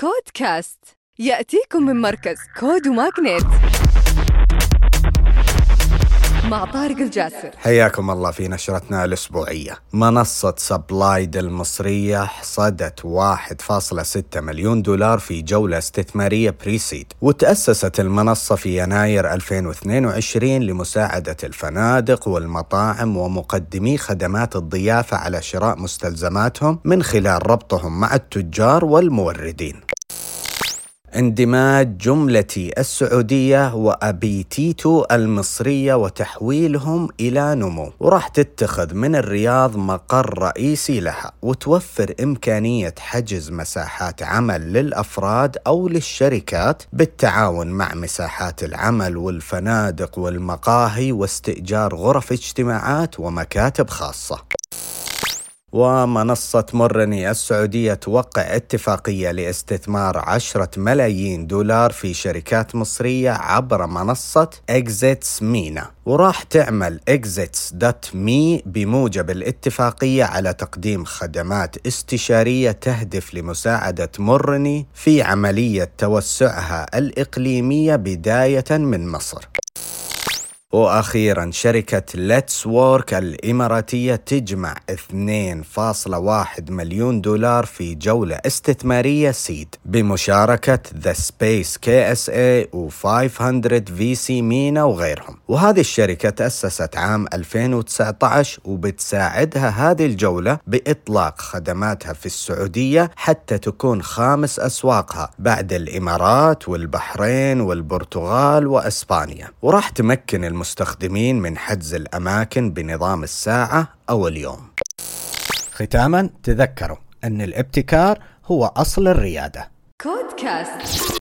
CODECAST. يأتيكم من مركز CODE و MAGNiTT مع طارق الجاسر. حياكم الله في نشرتنا الأسبوعية. منصة Suplyd المصرية حصدت 1.6 مليون دولار في جولة استثمارية pre-seed وتأسست المنصة في يناير 2022 لمساعدة الفنادق والمطاعم ومقدمي خدمات الضيافة على شراء مستلزماتهم من خلال ربطهم مع التجار والموردين. اندماج جملتي السعودية و Appetito المصرية وتحويلهم إلى نمو. وراح تتخذ من الرياض مقر رئيسي لها وتوفر إمكانية حجز مساحات عمل للأفراد أو للشركات بالتعاون مع مساحات العمل والفنادق والمقاهي واستئجار غرف اجتماعات ومكاتب خاصة. ومنصة مرني السعودية توقع اتفاقية لاستثمار عشرة ملايين دولار في شركات مصرية عبر منصة Exits MENA. وراح تعمل Exits dot me بموجب الاتفاقية على تقديم خدمات استشارية تهدف لمساعدة مرني في عملية توسعها الإقليمية بداية من مصر. وأخيرا شركة Letswork الإماراتية تجمع 2.1 مليون دولار في جولة استثمارية seed بمشاركة The Space KSA و500 VC MENA وغيرهم. وهذه الشركة تأسست عام 2019 وبتساعدها هذه الجولة بإطلاق خدماتها في السعودية حتى تكون خامس أسواقها بعد الإمارات والبحرين والبرتغال وأسبانيا. وراح تمكن المستخدمين من حجز الأماكن بنظام الساعة أو اليوم. ختاما تذكروا أن الابتكار هو أصل الريادة. كودكاست.